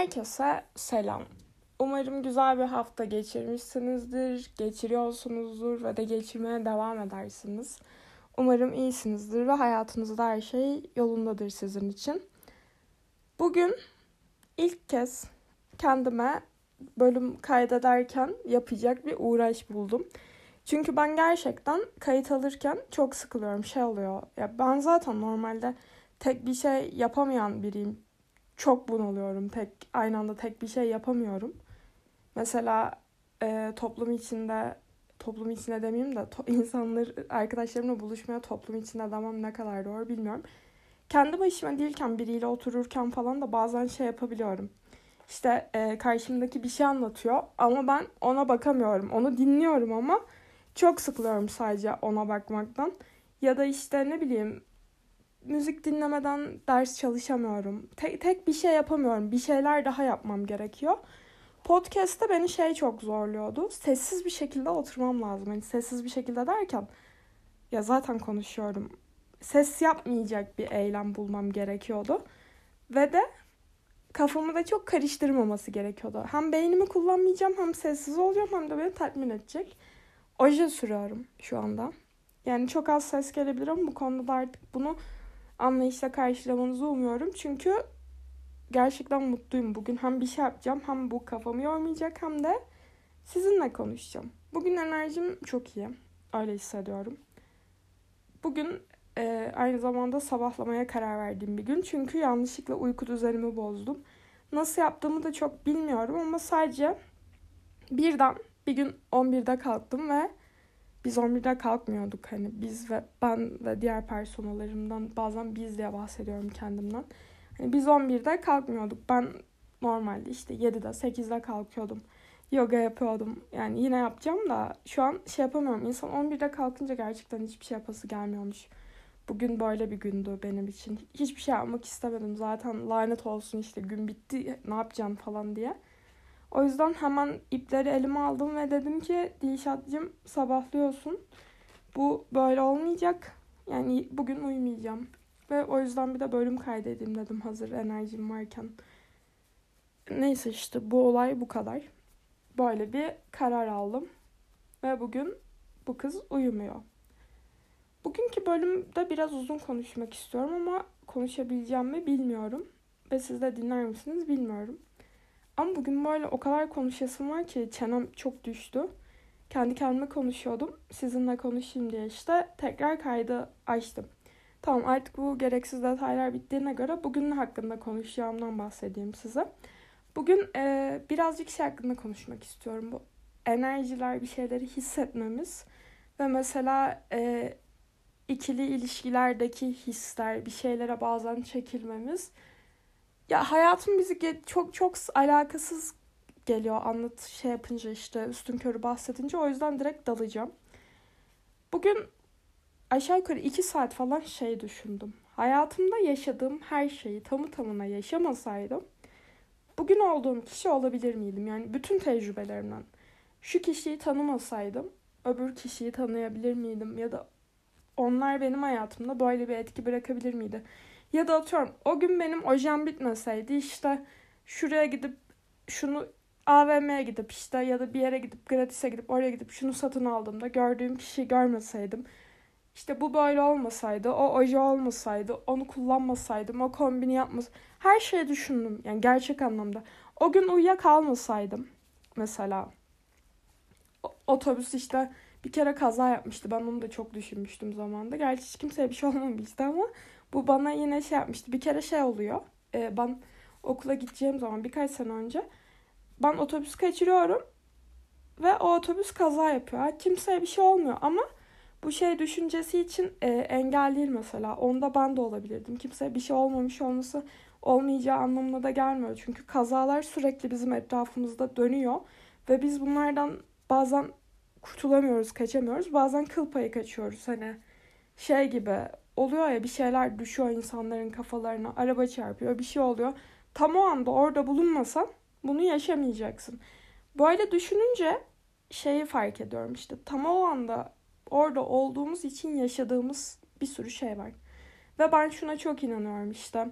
Herkese selam. Umarım güzel bir hafta geçirmişsinizdir, geçiriyorsunuzdur ve de geçirmeye devam edersiniz. Umarım iyisinizdir ve hayatınızda her şey yolundadır sizin için. Bugün ilk kez kendime bölüm kaydederken yapacak bir uğraş buldum. Çünkü ben gerçekten kayıt alırken çok sıkılıyorum. Şey oluyor. Ya ben zaten normalde tek bir şey yapamayan biriyim. Çok bunalıyorum. Tek aynı anda tek bir şey yapamıyorum. Mesela e, toplum içinde toplum içinde demeyeyim de to, insanlar arkadaşlarımla buluşmaya toplum içinde demem ne kadar doğru bilmiyorum. Kendi başıma değilken biriyle otururken falan da bazen şey yapabiliyorum. İşte e, karşımdaki bir şey anlatıyor ama ben ona bakamıyorum. Onu dinliyorum ama çok sıkılıyorum sadece ona bakmaktan. Ya da işte ne bileyim müzik dinlemeden ders çalışamıyorum. Tek, tek bir şey yapamıyorum. Bir şeyler daha yapmam gerekiyor. Podcast'te beni şey çok zorluyordu. Sessiz bir şekilde oturmam lazım. Hani sessiz bir şekilde derken ya zaten konuşuyorum. Ses yapmayacak bir eylem bulmam gerekiyordu. Ve de kafamı da çok karıştırmaması gerekiyordu. Hem beynimi kullanmayacağım hem sessiz olacağım hem de beni tatmin edecek. Oje sürüyorum şu anda. Yani çok az ses gelebilir ama bu konuda da artık bunu anlayışla karşılamanızı umuyorum. Çünkü gerçekten mutluyum. Bugün hem bir şey yapacağım hem bu kafamı yormayacak hem de sizinle konuşacağım. Bugün enerjim çok iyi. Öyle hissediyorum. Bugün e, aynı zamanda sabahlamaya karar verdiğim bir gün. Çünkü yanlışlıkla uyku düzenimi bozdum. Nasıl yaptığımı da çok bilmiyorum ama sadece birden bir gün 11'de kalktım ve biz 11'de kalkmıyorduk. Hani biz ve ben ve diğer personellerimden bazen biz diye bahsediyorum kendimden. Hani biz 11'de kalkmıyorduk. Ben normalde işte 7'de 8'de kalkıyordum. Yoga yapıyordum. Yani yine yapacağım da şu an şey yapamıyorum. İnsan 11'de kalkınca gerçekten hiçbir şey yapası gelmiyormuş. Bugün böyle bir gündü benim için. Hiçbir şey yapmak istemedim. Zaten lanet olsun işte gün bitti ne yapacağım falan diye. O yüzden hemen ipleri elime aldım ve dedim ki Dilşat'cığım sabahlıyorsun. Bu böyle olmayacak. Yani bugün uyumayacağım. Ve o yüzden bir de bölüm kaydedeyim dedim hazır enerjim varken. Neyse işte bu olay bu kadar. Böyle bir karar aldım. Ve bugün bu kız uyumuyor. Bugünkü bölümde biraz uzun konuşmak istiyorum ama konuşabileceğim mi bilmiyorum. Ve siz de dinler misiniz bilmiyorum. Ama bugün böyle o kadar konuşasım var ki çenem çok düştü. Kendi kendime konuşuyordum. Sizinle konuşayım diye işte tekrar kaydı açtım. Tamam artık bu gereksiz detaylar bittiğine göre bugün hakkında konuşacağımdan bahsedeyim size. Bugün e, birazcık şey hakkında konuşmak istiyorum. Bu enerjiler, bir şeyleri hissetmemiz ve mesela e, ikili ilişkilerdeki hisler, bir şeylere bazen çekilmemiz. Ya hayatım bizi çok çok alakasız geliyor anlat şey yapınca işte üstün körü bahsedince o yüzden direkt dalacağım. Bugün aşağı yukarı iki saat falan şey düşündüm. Hayatımda yaşadığım her şeyi tamı tamına yaşamasaydım bugün olduğum kişi olabilir miydim? Yani bütün tecrübelerimden. Şu kişiyi tanımasaydım öbür kişiyi tanıyabilir miydim? Ya da onlar benim hayatımda böyle bir etki bırakabilir miydi? Ya da atıyorum o gün benim ojem bitmeseydi işte şuraya gidip şunu AVM'ye gidip işte ya da bir yere gidip gratis'e gidip oraya gidip şunu satın aldığımda gördüğüm kişiyi görmeseydim işte bu böyle olmasaydı, o oje olmasaydı, onu kullanmasaydım, o kombini yapmaz. Her şeyi düşündüm yani gerçek anlamda. O gün uyuyakalmasaydım mesela otobüs işte bir kere kaza yapmıştı. Ben onu da çok düşünmüştüm zamanda. Gerçi hiç kimseye bir şey olmamıştı ama bu bana yine şey yapmıştı. Bir kere şey oluyor. E, ben okula gideceğim zaman birkaç sene önce ben otobüs kaçırıyorum ve o otobüs kaza yapıyor. Kimseye bir şey olmuyor ama bu şey düşüncesi için e, engel değil mesela. Onda ben de olabilirdim. Kimseye bir şey olmamış olması olmayacağı anlamına da gelmiyor. Çünkü kazalar sürekli bizim etrafımızda dönüyor ve biz bunlardan bazen kurtulamıyoruz, kaçamıyoruz. Bazen kıl payı kaçıyoruz. Hani şey gibi oluyor ya bir şeyler düşüyor insanların kafalarına. Araba çarpıyor, bir şey oluyor. Tam o anda orada bulunmasan bunu yaşamayacaksın. Böyle düşününce şeyi fark ediyorum işte tam o anda orada olduğumuz için yaşadığımız bir sürü şey var. Ve ben şuna çok inanıyorum işte.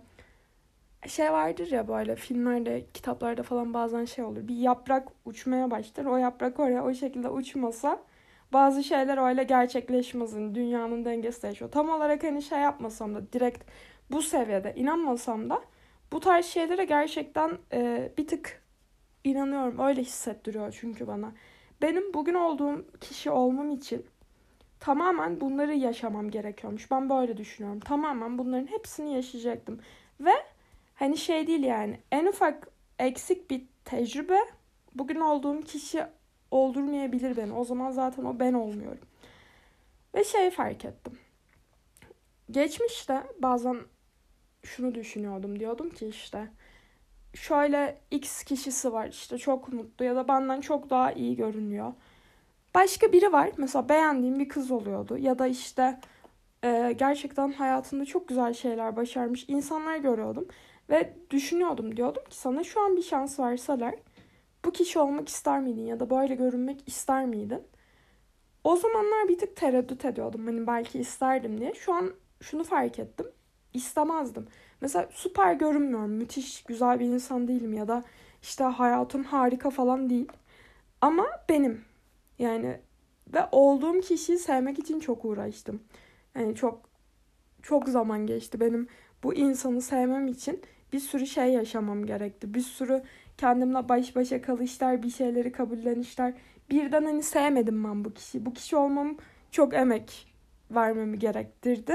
şey vardır ya böyle filmlerde, kitaplarda falan bazen şey olur. Bir yaprak uçmaya başlar. O yaprak oraya o şekilde uçmasa bazı şeyler öyle gerçekleşmez. Yani dünyanın dengesi değişiyor. Tam olarak hani şey yapmasam da direkt bu seviyede inanmasam da bu tarz şeylere gerçekten e, bir tık inanıyorum. Öyle hissettiriyor çünkü bana. Benim bugün olduğum kişi olmam için tamamen bunları yaşamam gerekiyormuş. Ben böyle düşünüyorum. Tamamen bunların hepsini yaşayacaktım. Ve hani şey değil yani en ufak eksik bir tecrübe bugün olduğum kişi oldurmayabilir beni. O zaman zaten o ben olmuyorum. Ve şey fark ettim. Geçmişte bazen şunu düşünüyordum. Diyordum ki işte şöyle X kişisi var işte çok mutlu ya da benden çok daha iyi görünüyor. Başka biri var mesela beğendiğim bir kız oluyordu ya da işte e, gerçekten hayatında çok güzel şeyler başarmış insanlar görüyordum. Ve düşünüyordum diyordum ki sana şu an bir şans verseler bu kişi olmak ister miydin ya da böyle görünmek ister miydin? O zamanlar bir tık tereddüt ediyordum. Hani belki isterdim diye. Şu an şunu fark ettim. İstemezdim. Mesela süper görünmüyorum. Müthiş güzel bir insan değilim ya da işte hayatım harika falan değil. Ama benim. Yani ve olduğum kişiyi sevmek için çok uğraştım. Yani çok çok zaman geçti benim bu insanı sevmem için bir sürü şey yaşamam gerekti. Bir sürü kendimle baş başa kalışlar, bir şeyleri kabullenişler. Birden hani sevmedim ben bu kişiyi. Bu kişi olmam çok emek vermemi gerektirdi.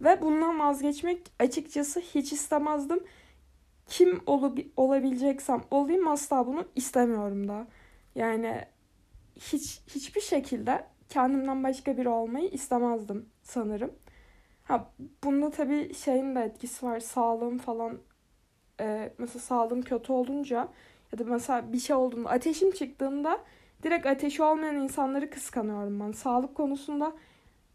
Ve bundan vazgeçmek açıkçası hiç istemezdim. Kim ol olabileceksem olayım asla bunu istemiyorum da. Yani hiç hiçbir şekilde kendimden başka biri olmayı istemezdim sanırım. Ha bunda tabii şeyin de etkisi var. Sağlığım falan e, mesela sağlığım kötü olunca ya da mesela bir şey olduğunda ateşim çıktığında direkt ateşi olmayan insanları kıskanıyorum ben. Sağlık konusunda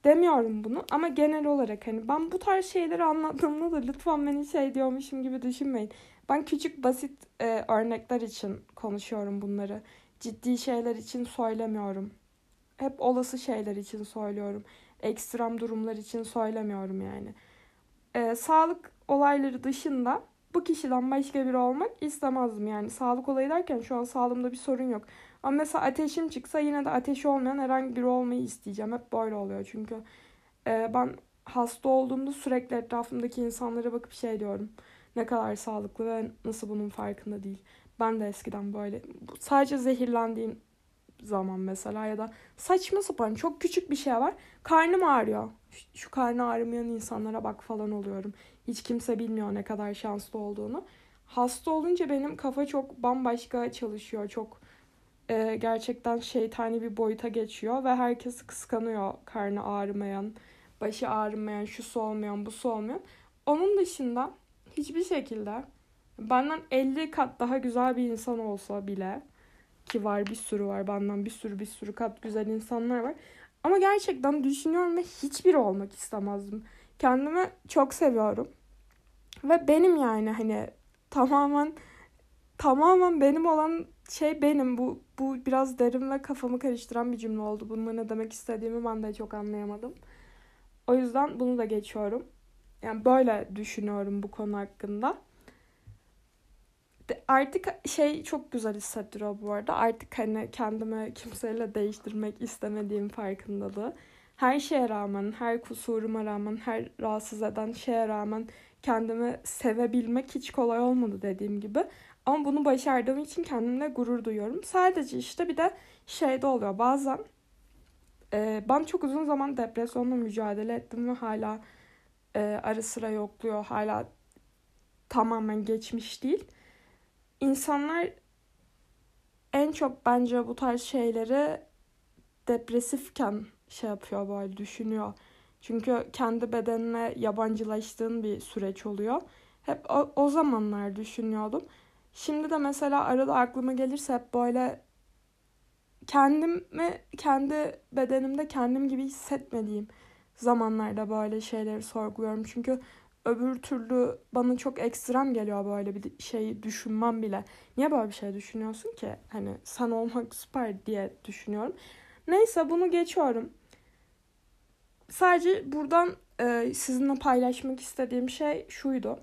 demiyorum bunu ama genel olarak hani ben bu tarz şeyleri anlattığımda da lütfen beni şey diyormuşum gibi düşünmeyin. Ben küçük basit e, örnekler için konuşuyorum bunları. Ciddi şeyler için söylemiyorum. Hep olası şeyler için söylüyorum. Ekstrem durumlar için söylemiyorum yani. E, sağlık olayları dışında bu kişiden başka biri olmak istemezdim. Yani sağlık olayı derken şu an sağlığımda bir sorun yok. Ama mesela ateşim çıksa yine de ateşi olmayan herhangi biri olmayı isteyeceğim. Hep böyle oluyor çünkü e, ben hasta olduğumda sürekli etrafımdaki insanlara bakıp şey diyorum. Ne kadar sağlıklı ve nasıl bunun farkında değil. Ben de eskiden böyle sadece zehirlendiğim zaman mesela ya da saçma sapan çok küçük bir şey var. Karnım ağrıyor. Şu karnı ağrımayan insanlara bak falan oluyorum. Hiç kimse bilmiyor ne kadar şanslı olduğunu. Hasta olunca benim kafa çok bambaşka çalışıyor. Çok e, gerçekten şeytani bir boyuta geçiyor ve herkes kıskanıyor karnı ağrımayan, başı ağrımayan, şu su olmayan, bu su olmayan. Onun dışında hiçbir şekilde benden 50 kat daha güzel bir insan olsa bile ki var bir sürü var benden bir sürü bir sürü kat güzel insanlar var. Ama gerçekten düşünüyorum ve hiçbiri olmak istemezdim. Kendimi çok seviyorum. Ve benim yani hani tamamen tamamen benim olan şey benim. Bu bu biraz derin ve kafamı karıştıran bir cümle oldu. Bununla ne demek istediğimi ben de çok anlayamadım. O yüzden bunu da geçiyorum. Yani böyle düşünüyorum bu konu hakkında. Artık şey çok güzel hissettiriyor bu arada. Artık hani kendimi kimseyle değiştirmek istemediğim farkındalığı. Her şeye rağmen, her kusuruma rağmen, her rahatsız eden şeye rağmen kendimi sevebilmek hiç kolay olmadı dediğim gibi. Ama bunu başardığım için kendimle gurur duyuyorum. Sadece işte bir de şey de oluyor bazen e, ben çok uzun zaman depresyonla mücadele ettim ve hala e, ara sıra yokluyor. Hala tamamen geçmiş değil. İnsanlar en çok bence bu tarz şeyleri depresifken şey yapıyor böyle düşünüyor. Çünkü kendi bedenine yabancılaştığın bir süreç oluyor. Hep o, o zamanlar düşünüyordum. Şimdi de mesela arada aklıma gelirse hep böyle kendimi kendi bedenimde kendim gibi hissetmediğim zamanlarda böyle şeyleri sorguluyorum. Çünkü öbür türlü bana çok ekstrem geliyor böyle bir şey düşünmem bile. Niye böyle bir şey düşünüyorsun ki? Hani sen olmak süper diye düşünüyorum. Neyse bunu geçiyorum. Sadece buradan e, sizinle paylaşmak istediğim şey şuydu.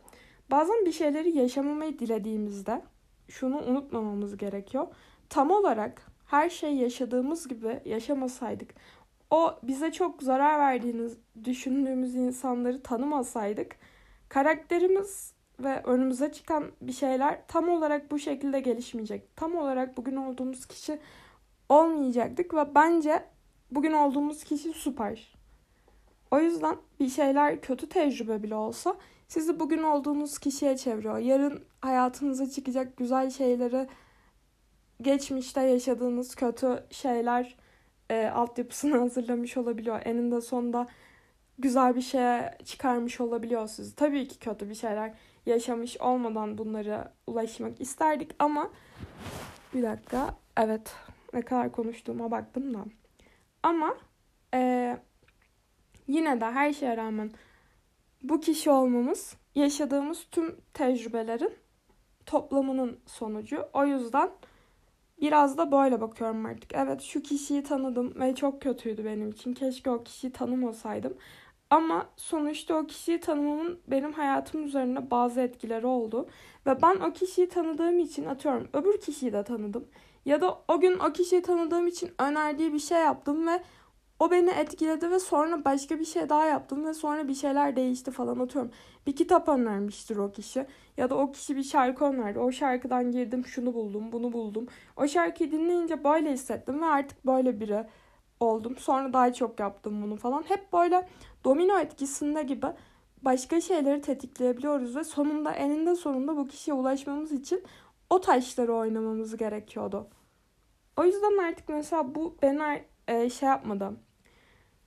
bazen bir şeyleri yaşamamayı dilediğimizde şunu unutmamamız gerekiyor. Tam olarak her şey yaşadığımız gibi yaşamasaydık, o bize çok zarar verdiğini düşündüğümüz insanları tanımasaydık, karakterimiz ve önümüze çıkan bir şeyler tam olarak bu şekilde gelişmeyecek. Tam olarak bugün olduğumuz kişi olmayacaktık ve bence bugün olduğumuz kişi süper. O yüzden bir şeyler kötü tecrübe bile olsa sizi bugün olduğunuz kişiye çeviriyor. Yarın hayatınıza çıkacak güzel şeyleri geçmişte yaşadığınız kötü şeyler e, altyapısını hazırlamış olabiliyor. Eninde sonunda güzel bir şeye çıkarmış olabiliyor sizi. Tabii ki kötü bir şeyler yaşamış olmadan bunlara ulaşmak isterdik ama bir dakika evet ne kadar konuştuğuma baktım da. Ama e, yine de her şeye rağmen bu kişi olmamız yaşadığımız tüm tecrübelerin toplamının sonucu. O yüzden biraz da böyle bakıyorum artık. Evet şu kişiyi tanıdım ve çok kötüydü benim için. Keşke o kişiyi tanımasaydım. Ama sonuçta o kişiyi tanımamın benim hayatım üzerinde bazı etkileri oldu. Ve ben o kişiyi tanıdığım için atıyorum öbür kişiyi de tanıdım. Ya da o gün o kişiyi tanıdığım için önerdiği bir şey yaptım ve o beni etkiledi ve sonra başka bir şey daha yaptım ve sonra bir şeyler değişti falan atıyorum. Bir kitap önermiştir o kişi ya da o kişi bir şarkı önerdi. O şarkıdan girdim şunu buldum bunu buldum. O şarkıyı dinleyince böyle hissettim ve artık böyle biri oldum. Sonra daha çok yaptım bunu falan. Hep böyle domino etkisinde gibi başka şeyleri tetikleyebiliyoruz ve sonunda eninde sonunda bu kişiye ulaşmamız için o taşları oynamamız gerekiyordu. O yüzden artık mesela bu beni e, şey yapmadı.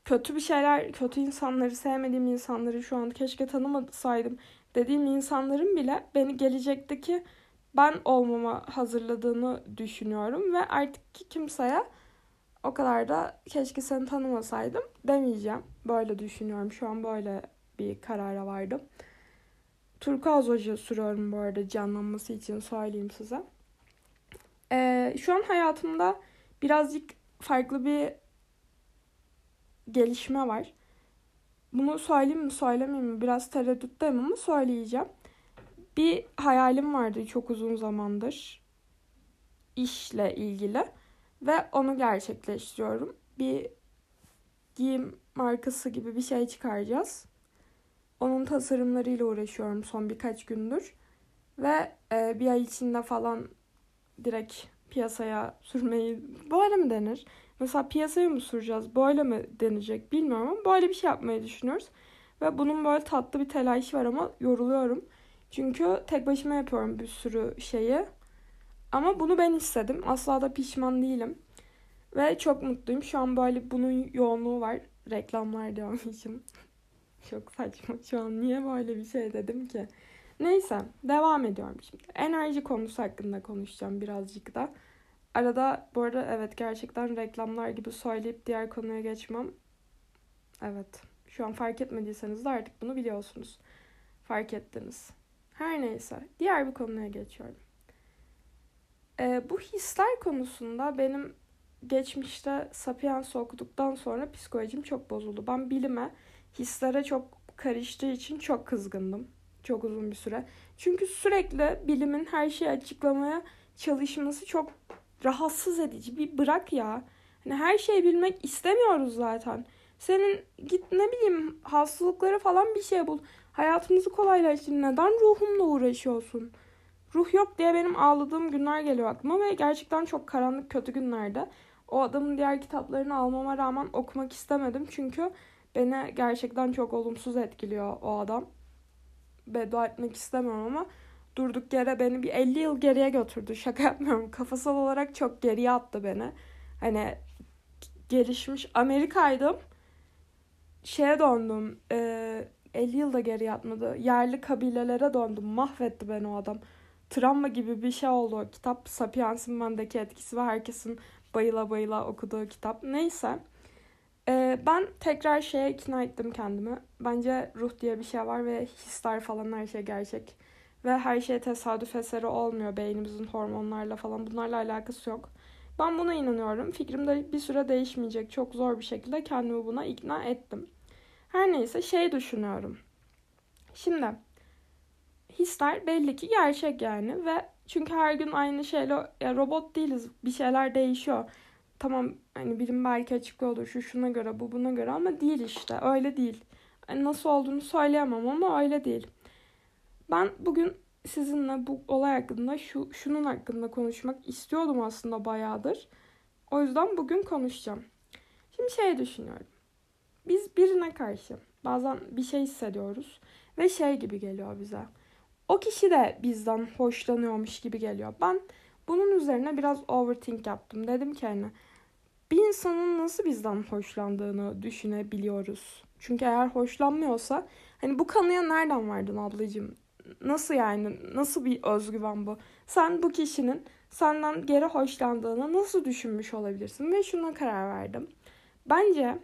Kötü bir şeyler, kötü insanları, sevmediğim insanları şu an keşke tanımasaydım dediğim insanların bile beni gelecekteki ben olmama hazırladığını düşünüyorum ve artık kimseye o kadar da keşke seni tanımasaydım demeyeceğim. Böyle düşünüyorum. Şu an böyle bir karara vardım. Turkuaz hoca sürüyorum bu arada canlanması için söyleyeyim size. Ee, şu an hayatımda birazcık farklı bir gelişme var. Bunu söyleyeyim mi söylemeyeyim mi biraz tereddütteyim ama söyleyeceğim. Bir hayalim vardı çok uzun zamandır işle ilgili ve onu gerçekleştiriyorum. Bir giyim markası gibi bir şey çıkaracağız. Onun tasarımlarıyla uğraşıyorum son birkaç gündür. Ve e, bir ay içinde falan direkt piyasaya sürmeyi böyle mi denir? Mesela piyasaya mı süreceğiz? Böyle mi denecek bilmiyorum ama böyle bir şey yapmayı düşünüyoruz. Ve bunun böyle tatlı bir telaşı var ama yoruluyorum. Çünkü tek başıma yapıyorum bir sürü şeyi. Ama bunu ben istedim. Asla da pişman değilim. Ve çok mutluyum. Şu an böyle bunun yoğunluğu var. Reklamlar diyormuşum. çok saçma. Şu an niye böyle bir şey dedim ki? Neyse devam ediyorum şimdi. Enerji konusu hakkında konuşacağım birazcık da. Arada bu arada evet gerçekten reklamlar gibi söyleyip diğer konuya geçmem. Evet. Şu an fark etmediyseniz de artık bunu biliyorsunuz. Fark ettiniz. Her neyse. Diğer bir konuya geçiyorum. Ee, bu hisler konusunda benim geçmişte Sapiens okuduktan sonra psikolojim çok bozuldu. Ben bilime, hislere çok karıştığı için çok kızgındım. Çok uzun bir süre. Çünkü sürekli bilimin her şeyi açıklamaya çalışması çok rahatsız edici. Bir bırak ya. Hani her şeyi bilmek istemiyoruz zaten. Senin git ne bileyim hastalıkları falan bir şey bul. Hayatımızı kolaylaştır. Neden ruhumla uğraşıyorsun? Ruh yok diye benim ağladığım günler geliyor aklıma ve gerçekten çok karanlık kötü günlerde. O adamın diğer kitaplarını almama rağmen okumak istemedim. Çünkü beni gerçekten çok olumsuz etkiliyor o adam. Beddua etmek istemiyorum ama durduk yere beni bir 50 yıl geriye götürdü. Şaka yapmıyorum. Kafasal olarak çok geriye attı beni. Hani gelişmiş Amerika'ydım. Şeye döndüm. E, 50 yılda geri atmadı. Yerli kabilelere döndüm. Mahvetti beni o adam. Travma gibi bir şey oldu kitap. Sapiens'in bendeki etkisi ve herkesin bayıla bayıla okuduğu kitap. Neyse. Ee, ben tekrar şeye ikna ettim kendimi. Bence ruh diye bir şey var ve hisler falan her şey gerçek. Ve her şey tesadüf eseri olmuyor beynimizin hormonlarla falan. Bunlarla alakası yok. Ben buna inanıyorum. Fikrim de bir süre değişmeyecek. Çok zor bir şekilde kendimi buna ikna ettim. Her neyse şey düşünüyorum. Şimdi hisler belli ki gerçek yani ve çünkü her gün aynı şeyle ya robot değiliz. Bir şeyler değişiyor. Tamam hani bilim belki açıklıyordur şu şuna göre bu buna göre ama değil işte öyle değil. Yani nasıl olduğunu söyleyemem ama öyle değil. Ben bugün sizinle bu olay hakkında şu şunun hakkında konuşmak istiyordum aslında bayağıdır. O yüzden bugün konuşacağım. Şimdi şey düşünüyorum. Biz birine karşı bazen bir şey hissediyoruz ve şey gibi geliyor bize. O kişi de bizden hoşlanıyormuş gibi geliyor. Ben bunun üzerine biraz overthink yaptım. Dedim ki hani bir insanın nasıl bizden hoşlandığını düşünebiliyoruz. Çünkü eğer hoşlanmıyorsa hani bu kanıya nereden vardın ablacığım? Nasıl yani? Nasıl bir özgüven bu? Sen bu kişinin senden geri hoşlandığını nasıl düşünmüş olabilirsin? Ve şuna karar verdim. Bence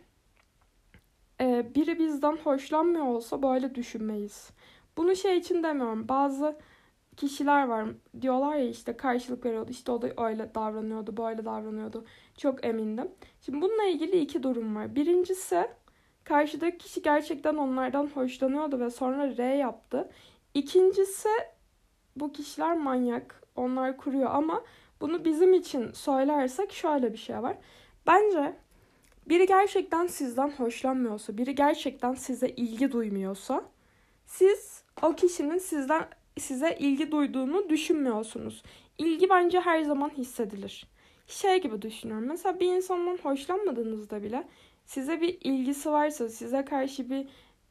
e, biri bizden hoşlanmıyor olsa böyle düşünmeyiz. Bunu şey için demiyorum. Bazı kişiler var diyorlar ya işte karşılık veriyordu. İşte o da öyle davranıyordu, böyle davranıyordu. Çok emindim. Şimdi bununla ilgili iki durum var. Birincisi karşıdaki kişi gerçekten onlardan hoşlanıyordu ve sonra R yaptı. İkincisi bu kişiler manyak. Onlar kuruyor ama bunu bizim için söylersek şöyle bir şey var. Bence biri gerçekten sizden hoşlanmıyorsa, biri gerçekten size ilgi duymuyorsa siz o kişinin sizden size ilgi duyduğunu düşünmüyorsunuz. İlgi bence her zaman hissedilir. Şey gibi düşünüyorum. Mesela bir insandan hoşlanmadığınızda bile size bir ilgisi varsa, size karşı bir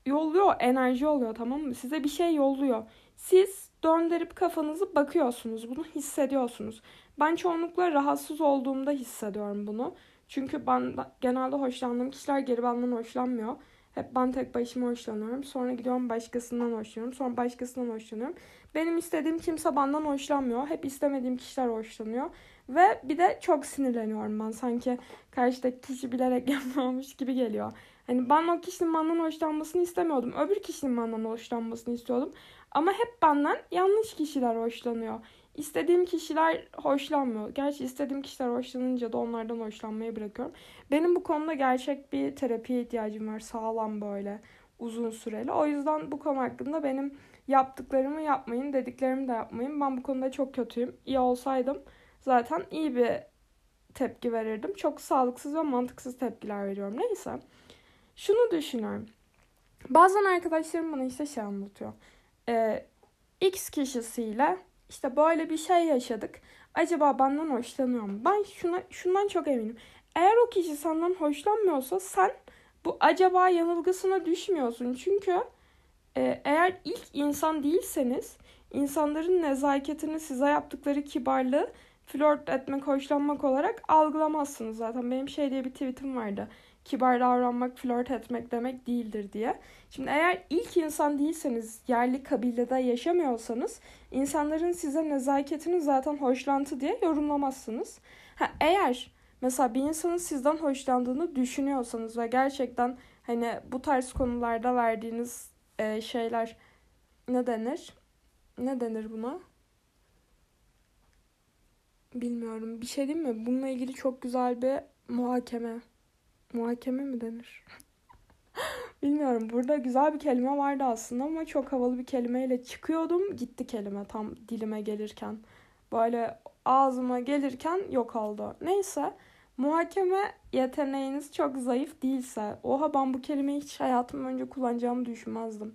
yolluyor, enerji oluyor tamam mı? Size bir şey yolluyor. Siz döndürüp kafanızı bakıyorsunuz. Bunu hissediyorsunuz. Ben çoğunlukla rahatsız olduğumda hissediyorum bunu. Çünkü ben genelde hoşlandığım kişiler geri benden hoşlanmıyor. Hep ben tek başıma hoşlanıyorum. Sonra gidiyorum başkasından hoşlanıyorum. Sonra başkasından hoşlanıyorum. Benim istediğim kimse benden hoşlanmıyor. Hep istemediğim kişiler hoşlanıyor. Ve bir de çok sinirleniyorum ben. Sanki karşıdaki kişi bilerek yapmamış gibi geliyor. Hani ben o kişinin benden hoşlanmasını istemiyordum. Öbür kişinin benden hoşlanmasını istiyordum. Ama hep benden yanlış kişiler hoşlanıyor. İstediğim kişiler hoşlanmıyor. Gerçi istediğim kişiler hoşlanınca da onlardan hoşlanmayı bırakıyorum. Benim bu konuda gerçek bir terapiye ihtiyacım var. Sağlam böyle uzun süreli. O yüzden bu konu hakkında benim yaptıklarımı yapmayın, dediklerimi de yapmayın. Ben bu konuda çok kötüyüm. İyi olsaydım zaten iyi bir tepki verirdim. Çok sağlıksız ve mantıksız tepkiler veriyorum. Neyse. Şunu düşünüyorum. Bazen arkadaşlarım bana işte şey anlatıyor. Ee, X kişisiyle işte böyle bir şey yaşadık. Acaba benden hoşlanıyor mu? Ben şuna, şundan çok eminim. Eğer o kişi senden hoşlanmıyorsa sen bu acaba yanılgısına düşmüyorsun. Çünkü e, eğer ilk insan değilseniz insanların nezaketini size yaptıkları kibarlığı flört etmek, hoşlanmak olarak algılamazsınız zaten. Benim şey diye bir tweetim vardı kibar davranmak, flört etmek demek değildir diye. Şimdi eğer ilk insan değilseniz, yerli kabilede yaşamıyorsanız insanların size nezaketini zaten hoşlantı diye yorumlamazsınız. Ha, eğer mesela bir insanın sizden hoşlandığını düşünüyorsanız ve gerçekten hani bu tarz konularda verdiğiniz e, şeyler ne denir? Ne denir buna? Bilmiyorum. Bir şey değil mi? Bununla ilgili çok güzel bir muhakeme muhakeme mi denir? Bilmiyorum. Burada güzel bir kelime vardı aslında ama çok havalı bir kelimeyle çıkıyordum. Gitti kelime tam dilime gelirken. Böyle ağzıma gelirken yok oldu. Neyse. Muhakeme yeteneğiniz çok zayıf değilse. Oha ben bu kelimeyi hiç hayatım önce kullanacağımı düşünmezdim.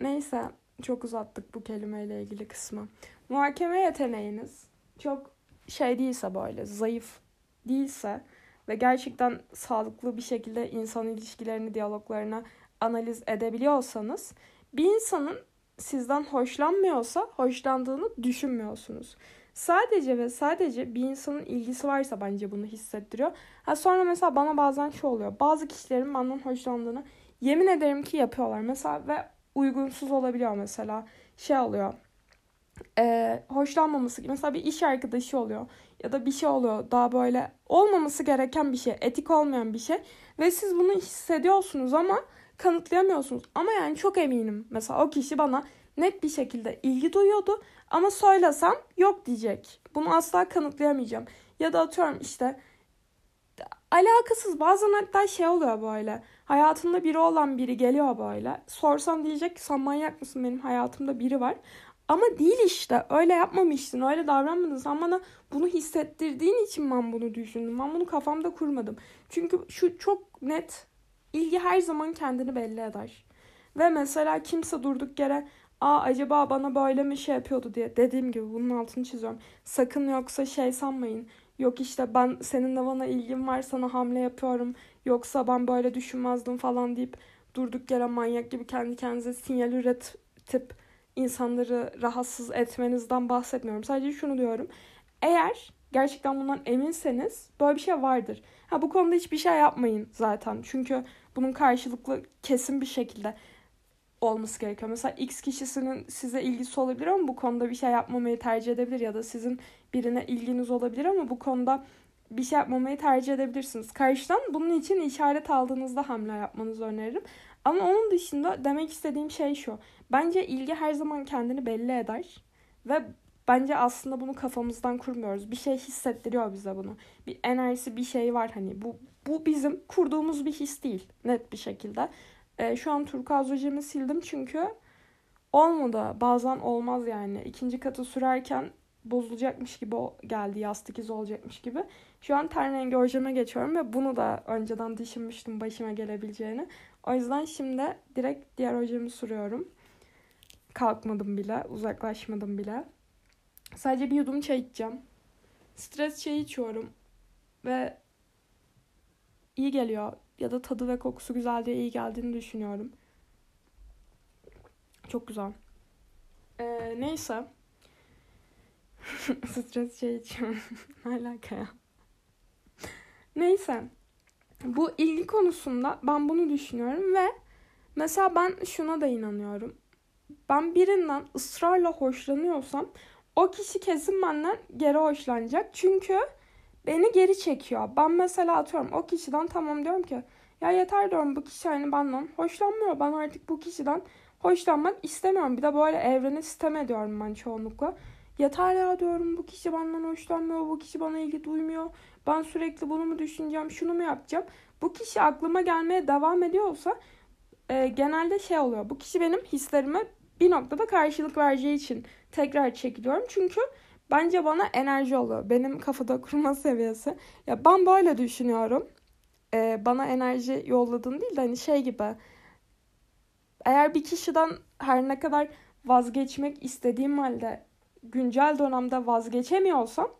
Neyse. Çok uzattık bu kelimeyle ilgili kısmı. Muhakeme yeteneğiniz çok şey değilse böyle zayıf değilse ve gerçekten sağlıklı bir şekilde insan ilişkilerini, diyaloglarını analiz edebiliyorsanız bir insanın sizden hoşlanmıyorsa hoşlandığını düşünmüyorsunuz. Sadece ve sadece bir insanın ilgisi varsa bence bunu hissettiriyor. Ha sonra mesela bana bazen şu oluyor. Bazı kişilerin benden hoşlandığını yemin ederim ki yapıyorlar. Mesela ve uygunsuz olabiliyor mesela. Şey oluyor e, hoşlanmaması mesela bir iş arkadaşı oluyor ya da bir şey oluyor. Daha böyle olmaması gereken bir şey etik olmayan bir şey. Ve siz bunu hissediyorsunuz ama kanıtlayamıyorsunuz. Ama yani çok eminim. Mesela o kişi bana net bir şekilde ilgi duyuyordu ama söylesem yok diyecek. Bunu asla kanıtlayamayacağım. Ya da atıyorum işte alakasız bazen hatta şey oluyor böyle. Hayatında biri olan biri geliyor böyle. Sorsan diyecek ki sen manyak mısın? Benim hayatımda biri var. Ama değil işte öyle yapmamıştın öyle davranmadın sen bana bunu hissettirdiğin için ben bunu düşündüm. Ben bunu kafamda kurmadım. Çünkü şu çok net ilgi her zaman kendini belli eder. Ve mesela kimse durduk yere aa acaba bana böyle mi şey yapıyordu diye dediğim gibi bunun altını çiziyorum. Sakın yoksa şey sanmayın. Yok işte ben senin de bana ilgin var sana hamle yapıyorum. Yoksa ben böyle düşünmezdim falan deyip durduk yere manyak gibi kendi kendinize sinyal üretip insanları rahatsız etmenizden bahsetmiyorum. Sadece şunu diyorum. Eğer gerçekten bundan eminseniz böyle bir şey vardır. Ha bu konuda hiçbir şey yapmayın zaten. Çünkü bunun karşılıklı kesin bir şekilde olması gerekiyor. Mesela X kişisinin size ilgisi olabilir ama bu konuda bir şey yapmamayı tercih edebilir ya da sizin birine ilginiz olabilir ama bu konuda bir şey yapmamayı tercih edebilirsiniz. Karşıdan bunun için işaret aldığınızda hamle yapmanızı öneririm. Ama onun dışında demek istediğim şey şu. Bence ilgi her zaman kendini belli eder. Ve bence aslında bunu kafamızdan kurmuyoruz. Bir şey hissettiriyor bize bunu. Bir enerjisi bir şey var hani. Bu, bu bizim kurduğumuz bir his değil. Net bir şekilde. Ee, şu an turkuaz ojemi sildim çünkü olmadı. Bazen olmaz yani. İkinci katı sürerken bozulacakmış gibi geldi. Yastık izi olacakmış gibi. Şu an ten rengi ojeme geçiyorum ve bunu da önceden düşünmüştüm başıma gelebileceğini. O yüzden şimdi direkt diğer ojemi sürüyorum. Kalkmadım bile, uzaklaşmadım bile. Sadece bir yudum çay içeceğim. Stres çayı içiyorum. Ve iyi geliyor. Ya da tadı ve kokusu güzel diye iyi geldiğini düşünüyorum. Çok güzel. Ee, neyse. Stres çayı içiyorum. ne alaka ya? Neyse. Bu ilgi konusunda ben bunu düşünüyorum ve mesela ben şuna da inanıyorum. Ben birinden ısrarla hoşlanıyorsam o kişi kesin benden geri hoşlanacak. Çünkü beni geri çekiyor. Ben mesela atıyorum o kişiden tamam diyorum ki ya yeter diyorum bu kişi hani benden hoşlanmıyor. Ben artık bu kişiden hoşlanmak istemiyorum. Bir de böyle evreni sistem ediyorum ben çoğunlukla. Yeter ya diyorum bu kişi benden hoşlanmıyor, bu kişi bana ilgi duymuyor. Ben sürekli bunu mu düşüneceğim, şunu mu yapacağım? Bu kişi aklıma gelmeye devam ediyorsa e, genelde şey oluyor. Bu kişi benim hislerime bir noktada karşılık vereceği için tekrar çekiliyorum. Çünkü bence bana enerji oluyor. Benim kafada kurma seviyesi. Ya ben böyle düşünüyorum. E, bana enerji yolladığın değil de hani şey gibi. Eğer bir kişiden her ne kadar vazgeçmek istediğim halde güncel dönemde vazgeçemiyorsam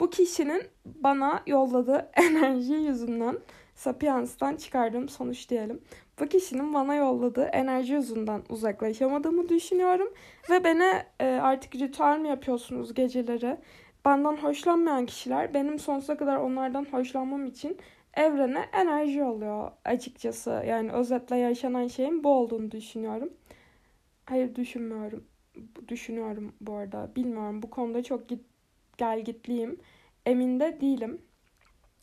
bu kişinin bana yolladığı enerji yüzünden Sapiens'ten çıkardığım sonuç diyelim. Bu kişinin bana yolladığı enerji yüzünden uzaklaşamadığımı düşünüyorum. Ve beni e, artık ritüel mi yapıyorsunuz geceleri? Benden hoşlanmayan kişiler benim sonsuza kadar onlardan hoşlanmam için evrene enerji oluyor açıkçası. Yani özetle yaşanan şeyin bu olduğunu düşünüyorum. Hayır düşünmüyorum. Düşünüyorum bu arada. Bilmiyorum bu konuda çok git, gel gitliyim. Emin de değilim.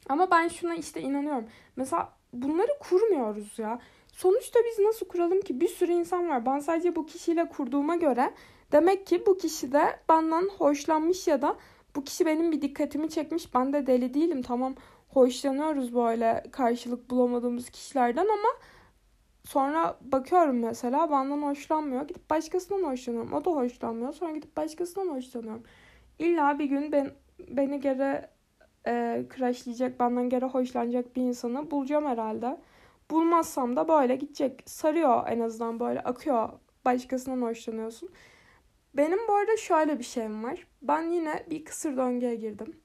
Ama ben şuna işte inanıyorum. Mesela bunları kurmuyoruz ya. Sonuçta biz nasıl kuralım ki? Bir sürü insan var. Ben sadece bu kişiyle kurduğuma göre demek ki bu kişi de benden hoşlanmış ya da bu kişi benim bir dikkatimi çekmiş. Ben de deli değilim. Tamam hoşlanıyoruz böyle karşılık bulamadığımız kişilerden ama sonra bakıyorum mesela benden hoşlanmıyor. Gidip başkasından hoşlanıyorum. O da hoşlanmıyor. Sonra gidip başkasından hoşlanıyorum. İlla bir gün ben beni geri e, crashlayacak, benden geri hoşlanacak bir insanı bulacağım herhalde. Bulmazsam da böyle gidecek. Sarıyor en azından böyle akıyor. Başkasından hoşlanıyorsun. Benim bu arada şöyle bir şeyim var. Ben yine bir kısır döngüye girdim.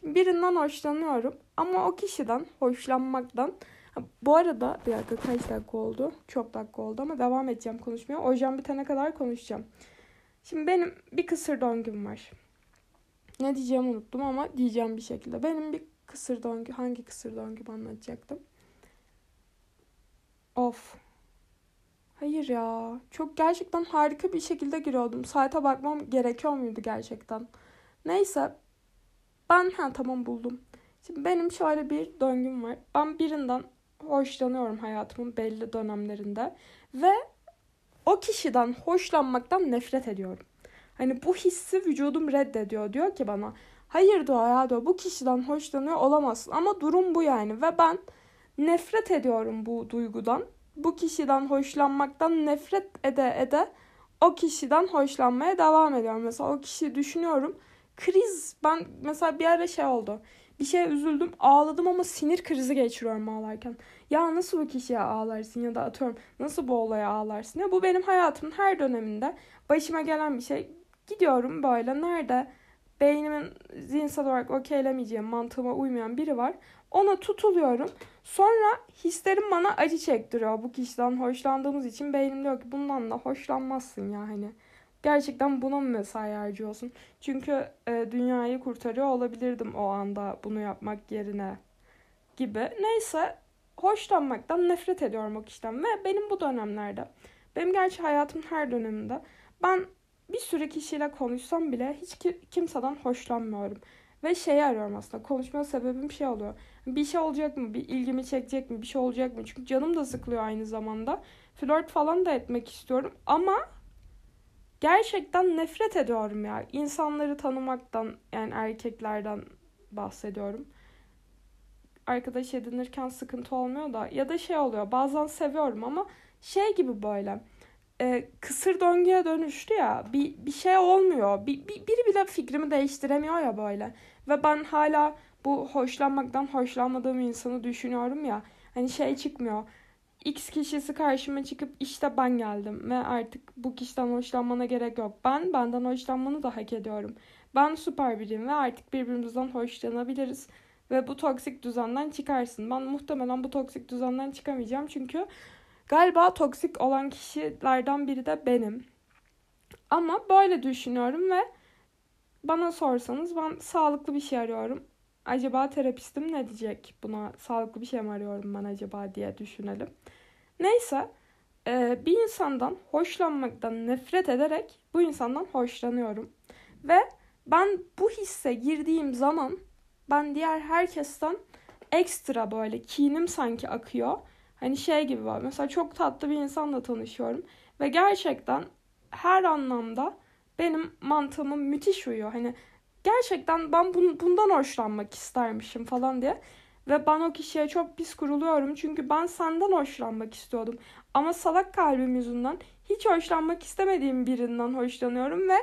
Şimdi birinden hoşlanıyorum ama o kişiden hoşlanmaktan bu arada bir dakika kaç dakika oldu? Çok dakika oldu ama devam edeceğim konuşmaya. Hocam bitene kadar konuşacağım. Şimdi benim bir kısır döngüm var. Ne diyeceğimi unuttum ama diyeceğim bir şekilde. Benim bir kısır döngü, hangi kısır döngümü anlatacaktım? Of. Hayır ya. Çok gerçekten harika bir şekilde giriyordum. Saate bakmam gerekiyor muydu gerçekten? Neyse. Ben ha tamam buldum. Şimdi benim şöyle bir döngüm var. Ben birinden hoşlanıyorum hayatımın belli dönemlerinde. Ve o kişiden hoşlanmaktan nefret ediyorum. Hani bu hissi vücudum reddediyor. Diyor ki bana hayır diyor ya diyor bu kişiden hoşlanıyor olamazsın. Ama durum bu yani ve ben nefret ediyorum bu duygudan. Bu kişiden hoşlanmaktan nefret ede ede o kişiden hoşlanmaya devam ediyorum. Mesela o kişiyi düşünüyorum. Kriz ben mesela bir ara şey oldu. Bir şeye üzüldüm ağladım ama sinir krizi geçiriyorum ağlarken. Ya nasıl bu kişiye ağlarsın ya da atıyorum nasıl bu olaya ağlarsın ya bu benim hayatımın her döneminde başıma gelen bir şey. Gidiyorum böyle nerede beynimin zihinsel olarak okeylemeyeceğim mantığıma uymayan biri var. Ona tutuluyorum. Sonra hislerim bana acı çektiriyor. Bu kişiden hoşlandığımız için beynim diyor ki bundan da hoşlanmazsın ya hani. Gerçekten buna mı mesai harcıyorsun? Çünkü e, dünyayı kurtarıyor olabilirdim o anda bunu yapmak yerine gibi. Neyse hoşlanmaktan nefret ediyorum o kişiden ve benim bu dönemlerde benim gerçi hayatımın her döneminde ben bir sürü kişiyle konuşsam bile hiç ki, kimseden hoşlanmıyorum. Ve şeyi arıyorum aslında. Konuşma sebebim şey oluyor. Bir şey olacak mı? Bir ilgimi çekecek mi? Bir şey olacak mı? Çünkü canım da sıkılıyor aynı zamanda. Flört falan da etmek istiyorum. Ama gerçekten nefret ediyorum ya. İnsanları tanımaktan yani erkeklerden bahsediyorum. Arkadaş edinirken sıkıntı olmuyor da ya da şey oluyor. Bazen seviyorum ama şey gibi böyle e, kısır döngüye dönüştü ya. Bir, bir şey olmuyor. Bir, bir, biri bile fikrimi değiştiremiyor ya böyle. Ve ben hala bu hoşlanmaktan hoşlanmadığım insanı düşünüyorum ya. Hani şey çıkmıyor. X kişisi karşıma çıkıp işte ben geldim ve artık bu kişiden hoşlanmana gerek yok. Ben benden hoşlanmanı da hak ediyorum. Ben süper biriyim ve artık birbirimizden hoşlanabiliriz. Ve bu toksik düzenden çıkarsın. Ben muhtemelen bu toksik düzenden çıkamayacağım çünkü Galiba toksik olan kişilerden biri de benim. Ama böyle düşünüyorum ve bana sorsanız ben sağlıklı bir şey arıyorum. Acaba terapistim ne diyecek buna? Sağlıklı bir şey mi arıyorum ben acaba diye düşünelim. Neyse e, bir insandan hoşlanmaktan nefret ederek bu insandan hoşlanıyorum. Ve ben bu hisse girdiğim zaman ben diğer herkesten ekstra böyle kinim sanki akıyor Hani şey gibi var. Mesela çok tatlı bir insanla tanışıyorum. Ve gerçekten her anlamda benim mantığıma müthiş uyuyor. Hani gerçekten ben bun, bundan hoşlanmak istermişim falan diye. Ve ben o kişiye çok pis kuruluyorum. Çünkü ben senden hoşlanmak istiyordum. Ama salak kalbim yüzünden hiç hoşlanmak istemediğim birinden hoşlanıyorum ve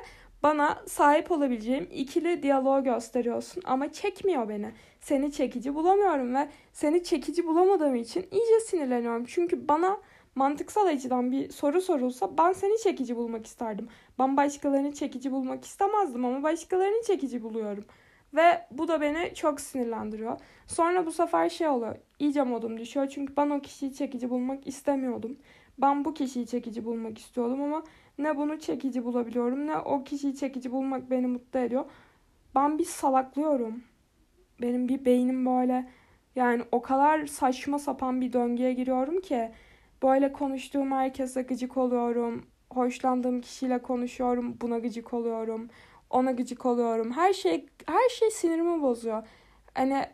bana sahip olabileceğim ikili diyaloğu gösteriyorsun ama çekmiyor beni. Seni çekici bulamıyorum ve seni çekici bulamadığım için iyice sinirleniyorum. Çünkü bana mantıksal açıdan bir soru sorulsa ben seni çekici bulmak isterdim. Ben başkalarını çekici bulmak istemezdim ama başkalarını çekici buluyorum. Ve bu da beni çok sinirlendiriyor. Sonra bu sefer şey oluyor. İyice modum düşüyor. Çünkü ben o kişiyi çekici bulmak istemiyordum. Ben bu kişiyi çekici bulmak istiyordum ama ne bunu çekici bulabiliyorum ne o kişiyi çekici bulmak beni mutlu ediyor. Ben bir salaklıyorum. Benim bir beynim böyle yani o kadar saçma sapan bir döngüye giriyorum ki böyle konuştuğum herkese gıcık oluyorum. Hoşlandığım kişiyle konuşuyorum, buna gıcık oluyorum. Ona gıcık oluyorum. Her şey her şey sinirimi bozuyor. Hani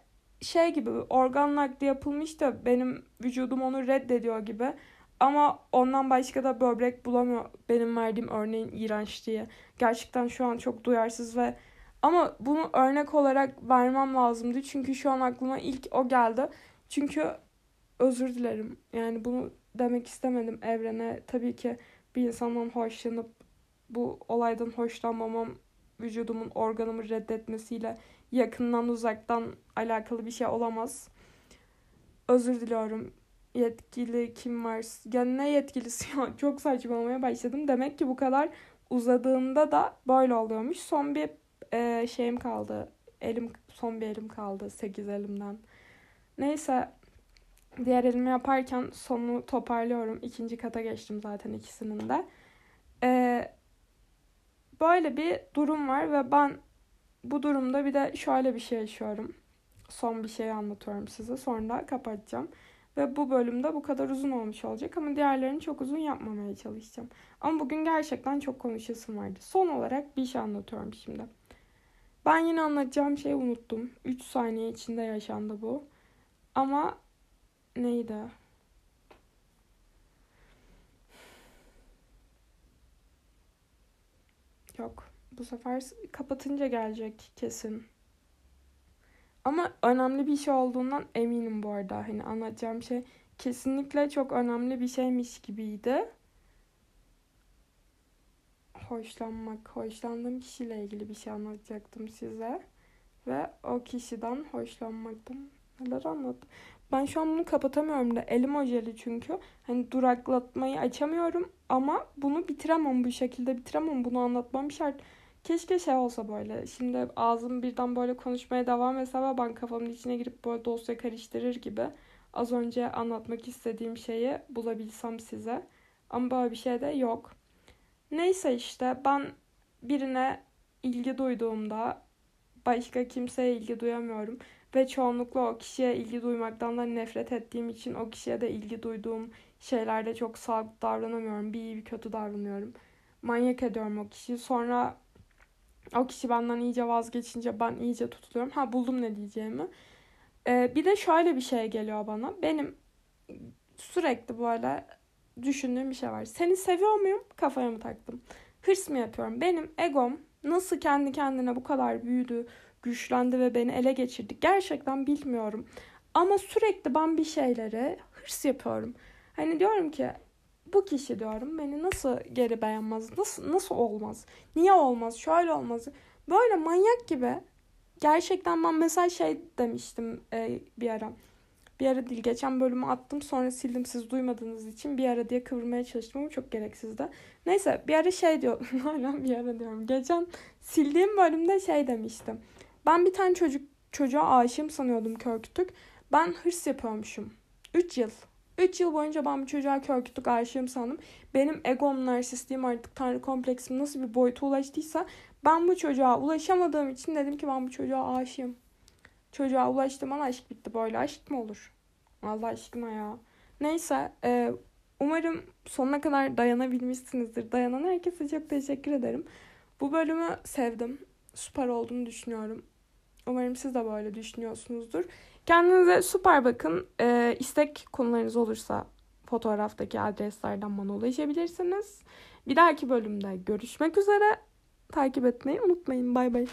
şey gibi organ nakli yapılmış da benim vücudum onu reddediyor gibi. Ama ondan başka da böbrek bulamıyor benim verdiğim örneğin iğrenç diye. Gerçekten şu an çok duyarsız ve ama bunu örnek olarak vermem lazımdı. Çünkü şu an aklıma ilk o geldi. Çünkü özür dilerim. Yani bunu demek istemedim evrene. Tabii ki bir insandan hoşlanıp bu olaydan hoşlanmamam vücudumun organımı reddetmesiyle yakından uzaktan alakalı bir şey olamaz. Özür diliyorum yetkili kim var? Yani ne yetkilisi ya? Çok saçmalamaya başladım. Demek ki bu kadar uzadığında da böyle oluyormuş. Son bir e, şeyim kaldı. Elim son bir elim kaldı. Sekiz elimden. Neyse diğer elimi yaparken sonu toparlıyorum. İkinci kata geçtim zaten ikisinin de. Ee, böyle bir durum var ve ben bu durumda bir de şöyle bir şey yaşıyorum. Son bir şey anlatıyorum size. Sonra da kapatacağım. Ve bu bölümde bu kadar uzun olmuş olacak ama diğerlerini çok uzun yapmamaya çalışacağım. Ama bugün gerçekten çok konuşasım vardı. Son olarak bir şey anlatıyorum şimdi. Ben yine anlatacağım şeyi unuttum. 3 saniye içinde yaşandı bu. Ama neydi? Yok. Bu sefer kapatınca gelecek kesin. Ama önemli bir şey olduğundan eminim bu arada. Hani anlatacağım şey kesinlikle çok önemli bir şeymiş gibiydi. Hoşlanmak, hoşlandığım kişiyle ilgili bir şey anlatacaktım size. Ve o kişiden hoşlanmaktan neler anlattım. Ben şu an bunu kapatamıyorum da elim ojeli çünkü. Hani duraklatmayı açamıyorum ama bunu bitiremem bu şekilde bitiremem. Bunu anlatmam şart. Keşke şey olsa böyle. Şimdi ağzım birden böyle konuşmaya devam etse ve ben kafamın içine girip böyle dosya karıştırır gibi az önce anlatmak istediğim şeyi bulabilsem size. Ama böyle bir şey de yok. Neyse işte ben birine ilgi duyduğumda başka kimseye ilgi duyamıyorum. Ve çoğunlukla o kişiye ilgi duymaktan da nefret ettiğim için o kişiye de ilgi duyduğum şeylerde çok sağlıklı davranamıyorum. Bir iyi bir kötü davranıyorum. Manyak ediyorum o kişiyi. Sonra o kişi benden iyice vazgeçince ben iyice tutuluyorum. Ha buldum ne diyeceğimi. Ee, bir de şöyle bir şey geliyor bana. Benim sürekli böyle düşündüğüm bir şey var. Seni seviyor muyum? Kafaya mı taktım? Hırs mı yapıyorum? Benim egom nasıl kendi kendine bu kadar büyüdü, güçlendi ve beni ele geçirdi. Gerçekten bilmiyorum. Ama sürekli ben bir şeylere hırs yapıyorum. Hani diyorum ki bu kişi diyorum beni nasıl geri beğenmez? Nasıl nasıl olmaz? Niye olmaz? Şöyle olmaz. Böyle manyak gibi. Gerçekten ben mesela şey demiştim e, bir ara. Bir ara değil. Geçen bölümü attım sonra sildim siz duymadığınız için. Bir ara diye kıvırmaya çalıştım ama çok gereksizdi. Neyse bir ara şey diyor. Hala bir ara diyorum. Geçen sildiğim bölümde şey demiştim. Ben bir tane çocuk çocuğa aşığım sanıyordum kör kütük. Ben hırs yapıyormuşum. 3 yıl. 3 yıl boyunca ben bu çocuğa kör kütük aşığım sandım. Benim egom, narsistliğim artık tanrı kompleksim nasıl bir boyuta ulaştıysa ben bu çocuğa ulaşamadığım için dedim ki ben bu çocuğa aşığım. Çocuğa ulaştım ama aşk bitti. Böyle aşk mı olur? Allah aşkına ya. Neyse. E, umarım sonuna kadar dayanabilmişsinizdir. Dayanan herkese çok teşekkür ederim. Bu bölümü sevdim. Süper olduğunu düşünüyorum. Umarım siz de böyle düşünüyorsunuzdur. Kendinize süper bakın. Ee, istek konularınız olursa fotoğraftaki adreslerden bana ulaşabilirsiniz. Bir dahaki bölümde görüşmek üzere. Takip etmeyi unutmayın. Bay bay.